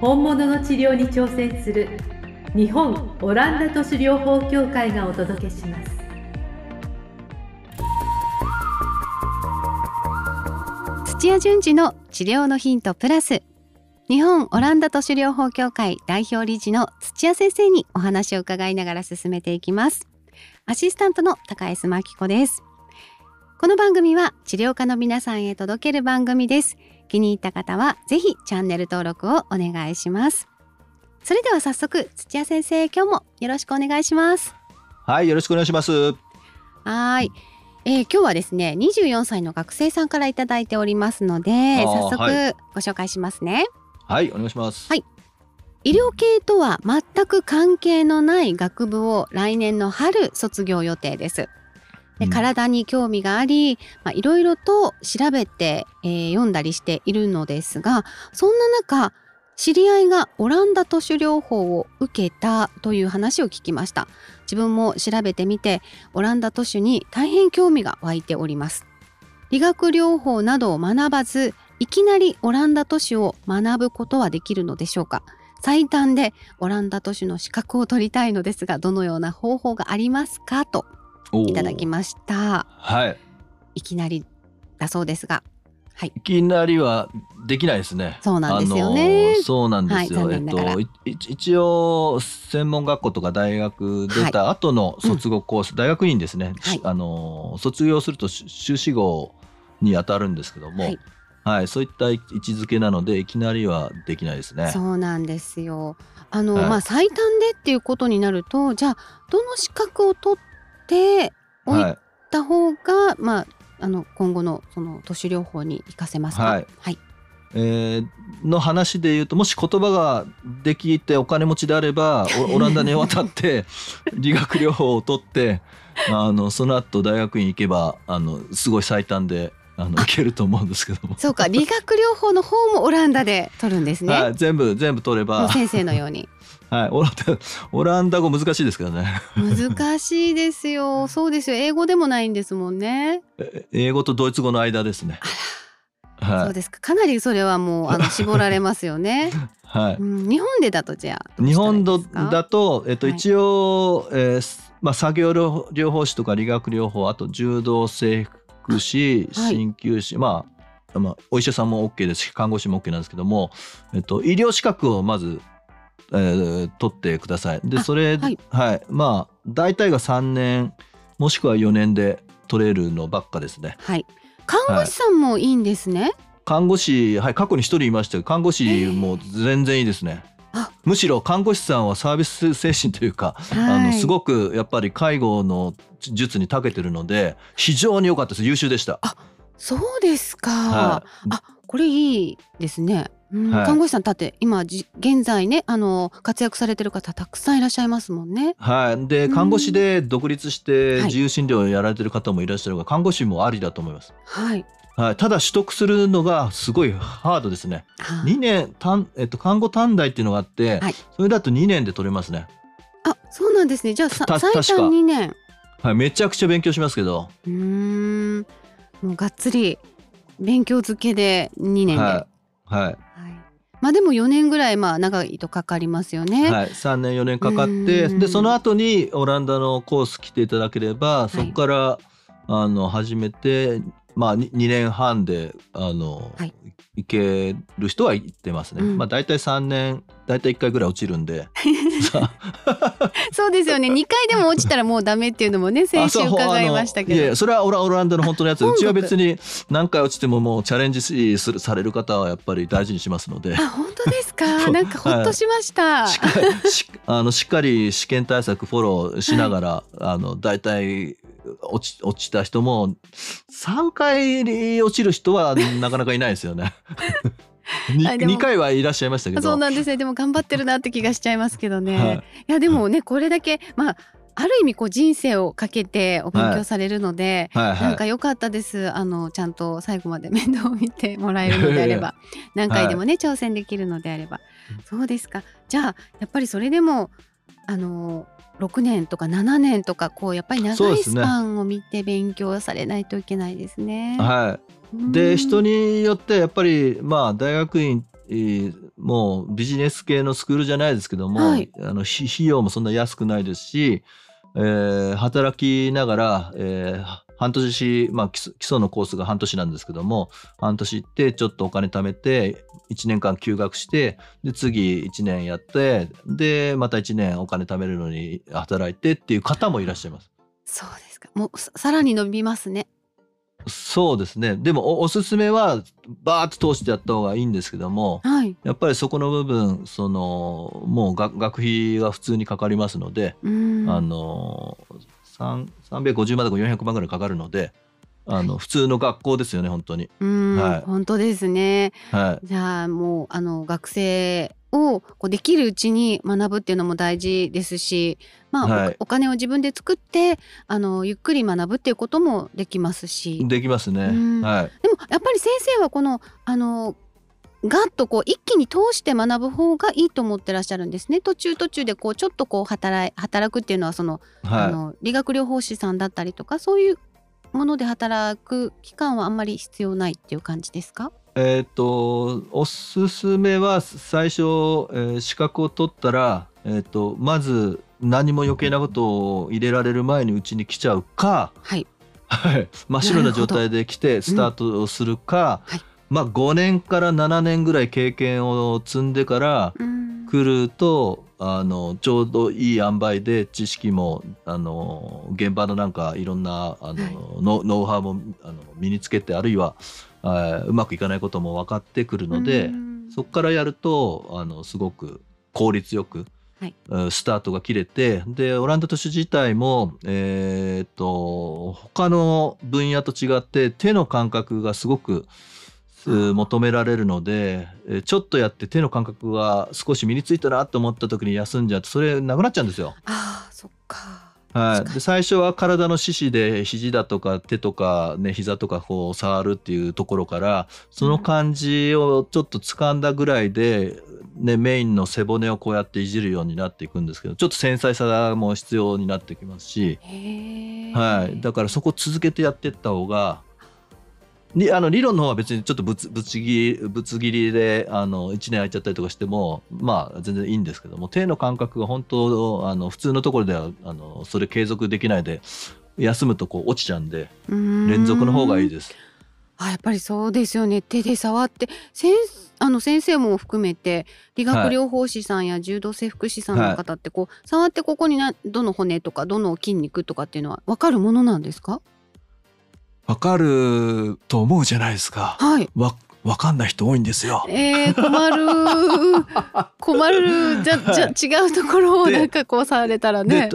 本物の治療に挑戦する日本オランダ都市療法協会がお届けします。土屋順次の治療のヒントプラス日本オランダ都市療法協会代表理事の土屋先生にお話を伺いながら進めていきます。アシスタントの高江真紀子です。この番組は治療家の皆さんへ届ける番組です。気に入った方はぜひチャンネル登録をお願いします。それでは早速土屋先生今日もよろしくお願いします。はいよろしくお願いします。はい。えー、今日はですね24歳の学生さんからいただいておりますので早速ご紹介しますね。はい、お願いします。はい。医療系とは全く関係のない学部を来年の春卒業予定ですで体に興味がありいろいろと調べて、えー、読んだりしているのですがそんな中知り合いがオランダ都市療法を受けたという話を聞きました。自分も調べてみてオランダ都市に大変興味が湧いております。理学療法などを学ばずいきなりオランダ都市を学ぶことはできるのでしょうか。最短でオランダ都市の資格を取りたいのですがどのような方法がありますか？といただきましたはいいきなりだそうですがはい、いきなりはできないですね。そうなんですよね。そうなんですよ。はい、えっと一応専門学校とか大学出た後の卒業コース、はい、大学院ですね。はい、あの卒業すると修士号に当たるんですけども。はい、そういった位置づけなのでいきなりはできないですね。そうなんですよ。あの、まあ最短でっていうことになると、じゃあどの資格を取っておいた方が、まああの今後のその都市療法に活かせますか？はい。はい、えー、の話で言うともし言葉ができてお金持ちであれば オランダに渡って 理学療法を取ってあのその後大学院行けばあのすごい最短であのいけると思うんですけどもそうか理学療法の方もオランダで取るんですね、はい、全部全部取れば先生のように はい、オランダオランダ語難しいですからね。難しいですよ。そうですよ。英語でもないんですもんね。英語とドイツ語の間ですね。はい、そうですか。かなりそれはもうあの絞られますよね。はい、うん、日本でだとじゃあ日本だと、えっと、一応、はい、えー、まあ、作業療法士とか理学療法あと柔道整復師鍼灸師、まあまあ、お医者さんも OK ですし看護師も OK なんですけども、えっと、医療資格をまずえー、取ってください。でそれ、はい、はい、まあ大体が3年もしくは4年で取れるのばっかですね。はい。看護師さんもいいんですね。はい、看護師はい過去に一人いましたけど看護師も全然いいですね。むしろ看護師さんはサービス精神というか、はい、あのすごくやっぱり介護の術に長けてるので非常に良かったです。優秀でした。あそうですか、はい、あこれいいですね。はい、看護師さんだって今現在ねあの活躍されてる方たくさんいらっしゃいますもんね。はい。で看護師で独立して自由診療をやられてる方もいらっしゃるが、はい、看護師もありだと思います。はいはい、ただ取得するのがすごいハードですね。は2年単、えっと、看護短大っていうのがあって、はい、それだと2年で取れますね。あそうなんですね。じゃあ最短2年。はい、めちゃくちゃ勉強しますけど。うん。もうがっつり勉強漬けで2年で。はい、はい。まあでも4年ぐらいまあ長いとかかりますよね。はい、3年4年かかってでその後にオランダのコース来ていただければそこから、はい、あの始めてまあ 2, 2年半であの、はい、いける人は行ってますね。うん、まあ大体3年大体1回ぐらい落ちるんで。そうですよね。2回でも落ちたらもうダメっていうのもね 先週伺いましたけど。いやそれはオラオランダの本当のやつ。うちは別に何回落ちてももうチャレンジするされる方はやっぱり大事にしますので。あ本当ですか？なんかほっとしました、はい、しあのしっかり試験対策フォローしながら、はい、あの大体落ち落ちた人も3回落ちる人はなかなかいないですよね。あでも。2回はいらっしゃいましたけど。そうなんですねでも頑張ってるなって気がしちゃいますけどね、はい。い、やでもねこれだけまあある意味こう人生をかけてお勉強されるので、はいはい。なんか良かったです。あのちゃんと最後まで面倒を見てもらえるのであれば 何回でもね、挑戦できるのであれば。そうですか。じゃあやっぱりそれでもあの6年とか7年とかこうやっぱり長いスパンを見て勉強されないといけないですね。はい。うん。で人によってやっぱりまあ大学院えーもうビジネス系のスクールじゃないですけども、はい。あの費費用もそんな安くないですし、えー働きながら、えー半年、まあ、基礎のコースが半年なんですけども半年行ってちょっとお金貯めて1年間休学してで次1年やってでまた1年お金貯めるのに働いてっていう方もいらっしゃいます。そうですかもうささらに伸びますね。そうですねでもおおすすめはバーッと通してやった方がいいんですけどもはい。やっぱりそこの部分そのもう学学費が普通にかかりますので、うんあの3 350万とか400万ぐらいかかるのであの普通の学校ですよね本当に。うん、はい本当ですね。はいじゃあもうあの学生をこうできるうちに学ぶっていうのも大事ですし、まあ、おはいお金を自分で作ってあのゆっくり学ぶっていうこともできますし。できますね。うんはいでもやっぱり先生はこのあのガッとこう一気に通して学ぶ方がいいと思ってらっしゃるんですね。途中途中でこうちょっとこう働い働くっていうのはそのあはの理学療法士さんだったりとかそういうもので働く期間はあんまり必要ないっていう感じですか？い。えっ、とおすすめは最初、えー資格を取ったらえっ、とまず何も余計なことを入れられる前にうちに来ちゃうか。はい。はい、真っ白な状態で来てスタートをするか、はいまあ5年から7年ぐらい経験を積んでからうん。来るとあのちょうどいい塩梅で知識もあの現場のなんかいろんなあの、はい。ノノウハウもあの身につけてあるいはあうまくいかないことも分かってくるので、うん。そこからやるとあのすごく効率よく、はい。うんスタートが切れてでオランダ都市自体も、えーっと他の分野と違って手の感覚がすごくす求められるのでえーちょっとやって手の感覚が少し身についたなと思った時に休んじゃうとそれなくなっちゃうんですよ。ああそっか。はい、にで最初は体の四肢で肘だとか手とかね膝とかこう触るっていうところからその感じをちょっと掴んだぐらいで、ね、メインの背骨をこうやっていじるようになっていくんですけどちょっと繊細さも必要になってきますし、はい、だからそこ続けてやっていった方がにあの理論の方は別にちょっとぶつぶつ切りぶつ切りであの1年空いちゃったりとかしてもまあ全然いいんですけども手の感覚が本当あの普通のところではあのそれ継続できないで休むとこう落ちちゃうんで連連続の方がいいです。あやっぱりそうですよね。手で触って先あの先生も含めて理学療法士さんや柔道整復師さんの方ってこう、触ってここになどの骨とかどの筋肉とかっていうのは分かるものなんですか？わかると思うじゃないですか。はい。わわかんない人多いんですよ。えー、困る。困る。じゃじゃ違うところをでなんかこう触れたらね。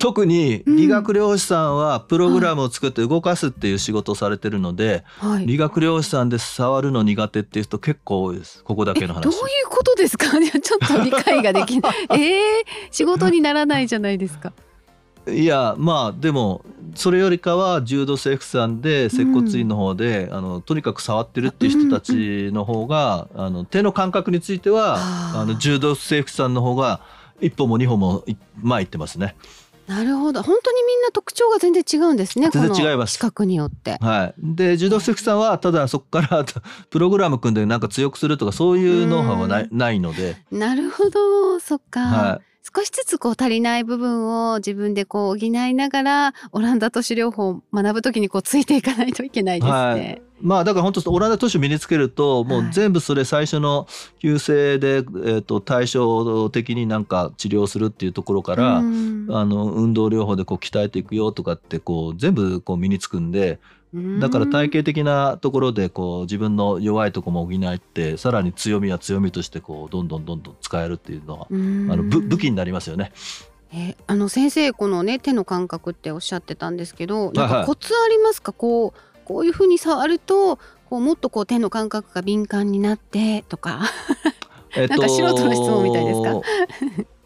特に理学療師さんはプログラムを作って動かすっていう仕事をされてるので、はい。理学療師さんで触るの苦手っていう人結構多いです。ここだけの話。どういうことですか？ちょっと理解ができない。えー、仕事にならないじゃないですかいやまあでもそれよりかは柔道整復さんで接骨院の方で、あのとにかく触ってるっていう人たちの方が、あの手の感覚についてはあの柔道整復さんの方が一歩も二歩もい前行ってますね。なるほど。本当にみんな特徴が全然違うんですね全然違います。資格によって。はい、で柔道整復さんはただそこから プログラム組んでなんか強くするとかそういうノウハウはない,、ないので、なるほど。そっか、は少しずつこう足りない部分を自分でこう補いながらオランダ都市療法を学ぶときにこうついていかないといけないですね。はい。まあだから本当オランダ都市を身につけるともう全部それ最初の急性で、えー、と対照的になんか治療するっていうところから、うん。あの運動療法でこう鍛えていくよとかってこう全部こう身につくんでだから体系的なところでこう自分の弱いところも補ってさらに強みは強みとしてこうどんどんどんどん使えるっていうのはうん。あの武武器になりますよね。えーあの先生このね手の感覚っておっしゃってたんですけどなんはい。はいかコツありますか？こうこういうふうに触るとこうもっとこう手の感覚が敏感になってとか。なんか素人の質問みたいですか？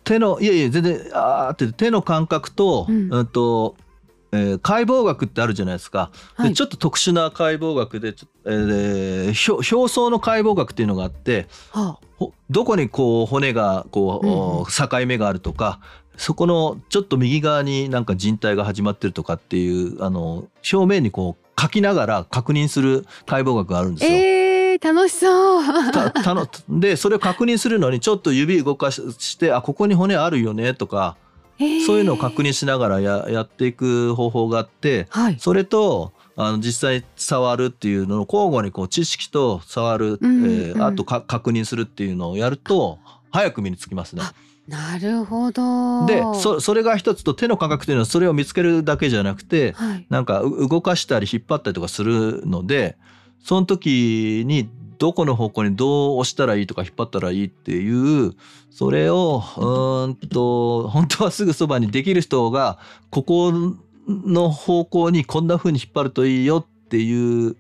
手のいやいや全然あーって手の感覚と,、ううんんとえー解剖学ってあるじゃないですか、ではいちょっと特殊な解剖学でえー表表層の解剖学っていうのがあってはほどこにこう骨がこう、境目があるとかそこのちょっと右側になんか人体が始まってるとかっていうあの表面にこう書きながら確認する解剖学があるんあ、ですよ。えー、楽しそう。でそれを確認するのにちょっと指動かしてあここに骨あるよねとかそういうのを確認しながらややっていく方法があってはい。それとあの実際触るっていうのを交互にこう知識と触る、うんえーうんあとか確認するっていうのをやると早く身につきますね。なるほど。でそそれが一つと手の感覚というのはそれを見つけるだけじゃなくてはい。なんかう動かしたり引っ張ったりとかするのでその時にどこの方向にどう押したらいいとか引っ張ったらいいっていうそれをうーんと本当はすぐそばにできる人がここの方向にこんな風に引っ張るといいよっていう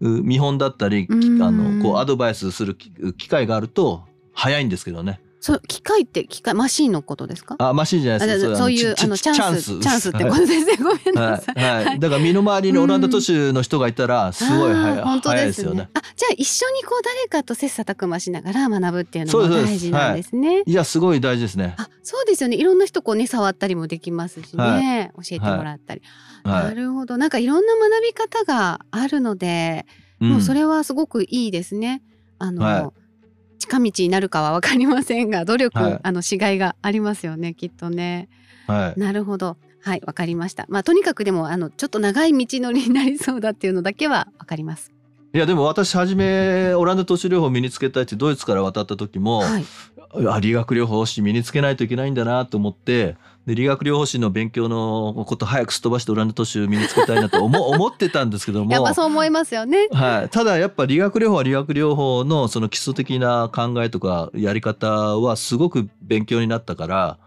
う見本だったりうんあのこうアドバイスする機機会があると早いんですけどね。そう機械って機械マシンのことですか？あマシンじゃないです。かあそういうちあのチャンスチャンス。ってこはい。とですね。ごめんなはさい。い、はい、だから身の回りにオランダ都市の人がいたらすごいあ早いでですよね。あじゃあ一緒にこう誰かと切磋琢磨しながら学ぶっていうのも大事なんですね。い。やすごい大事ですね。あそうですよね。いろんな人こうね触ったりもできますしね、は教えてもらったり、は。ない。るほど。なんかいろんな学び方があるので、もうそれはすごくいいですね。あの、は近道になるかは分かりませんが努力、はいあのしがいがありますよねきっとね。うんはい。なるほどはいわかりました。まあとにかくでもあのちょっと長い道のりになりそうだっていうのだけはわかります。いやでも私初めオランダ都市療法を身につけたいってドイツから渡った時も、はい。あ理学療法士身につけないといけないんだなと思ってで理学療法士の勉強のこと早くすっ飛ばしてオランダ都市を身につけたいなと思 思ってたんですけどもやっぱそう思いますよね。はい、ただやっぱ理学療法は理学療法のその基礎的な考えとかやり方はすごく勉強になったから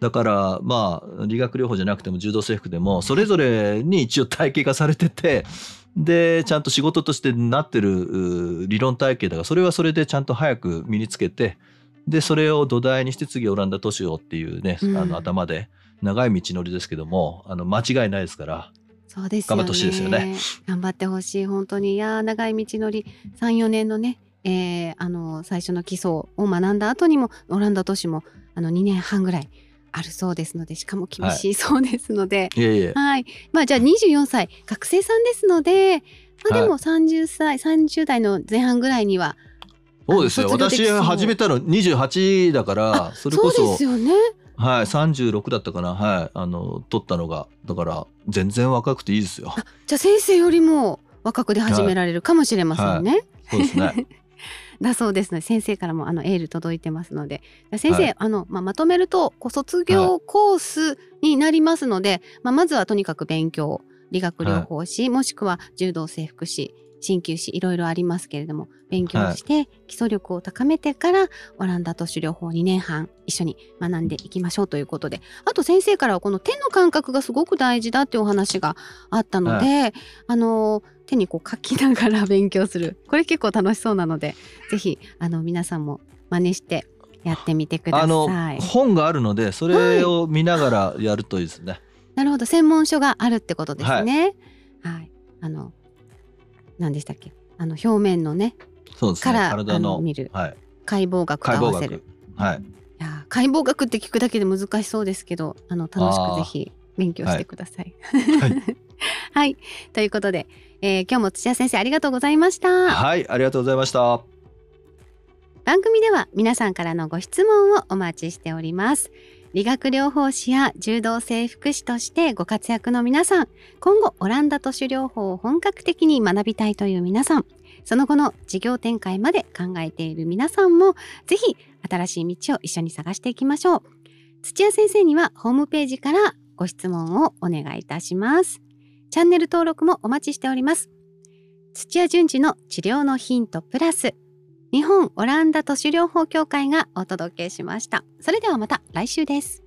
だからまあ理学療法じゃなくても柔道整復でもそれぞれに一応体系化されててでちゃんと仕事としてなってるう理論体系だからそれはそれでちゃんと早く身につけてでそれを土台にして次オランダ都市をっていうね、うんあの頭で長い道のりですけどもあの間違いないですから。そうですよね。頑張ってほしいですよね。頑張ってほしい本当にいやー長い道のり3、4年のね、えーあの最初の基礎を学んだ後にもオランダ都市もあの2年半ぐらいあるそうですのでしかも厳しいそうですので、いえいえ。はい、まあじゃあ24歳。学生さんですので、まあ、でも30歳、30代の前半ぐらいにはそうですよ私始めたの28だからそれこそうでそすよね。はい36だったかな。はい。あの取ったのが。だから全然若くていいですよ。じゃあ先生よりも若くで始められるかもしれませんね。そうですね だそうですので先生からもあのエール届いてますので。先生、はい。あのまあ、まとめるとこう卒業コースになりますので、まあ、まずはとにかく勉強理学療法士、もしくは柔道整復師鍼灸師いろいろありますけれども勉強して基礎力を高めてからオランダ都市療法2年半一緒に学んでいきましょうということで。あと先生からはこの手の感覚がすごく大事だっていうお話があったので、あの手にこう書きながら勉強する。これ結構楽しそうなのでぜひあの皆さんも真似してやってみてくだあのさい。本があるのでそれを見ながらやるといいですね、なるほど。専門書があるってことですね。はい、あの何でしたっけ？あの表面のね。そうですね。から体の見る。はい、解剖学と合わせる。学。はい。いやー解剖学って聞くだけで難しそうですけどあの楽しくぜひ勉強してください。はい。はい、ということで、えー今日も土屋先生ありがとうございました。はいありがとうございました。番組では皆さんからのご質問をお待ちしております。理学療法士や柔道整復師としてご活躍の皆さん今後オランダ都市療法を本格的に学びたいという皆さんその後の事業展開まで考えている皆さんもぜひ新しい道を一緒に探していきましょう。土屋先生にはホームページからご質問をお願いいたしますチャンネル登録もお待ちしております。土屋順次の治療のヒントプラス。日本オランダ都市療法協会がお届けしました。それではまた来週です。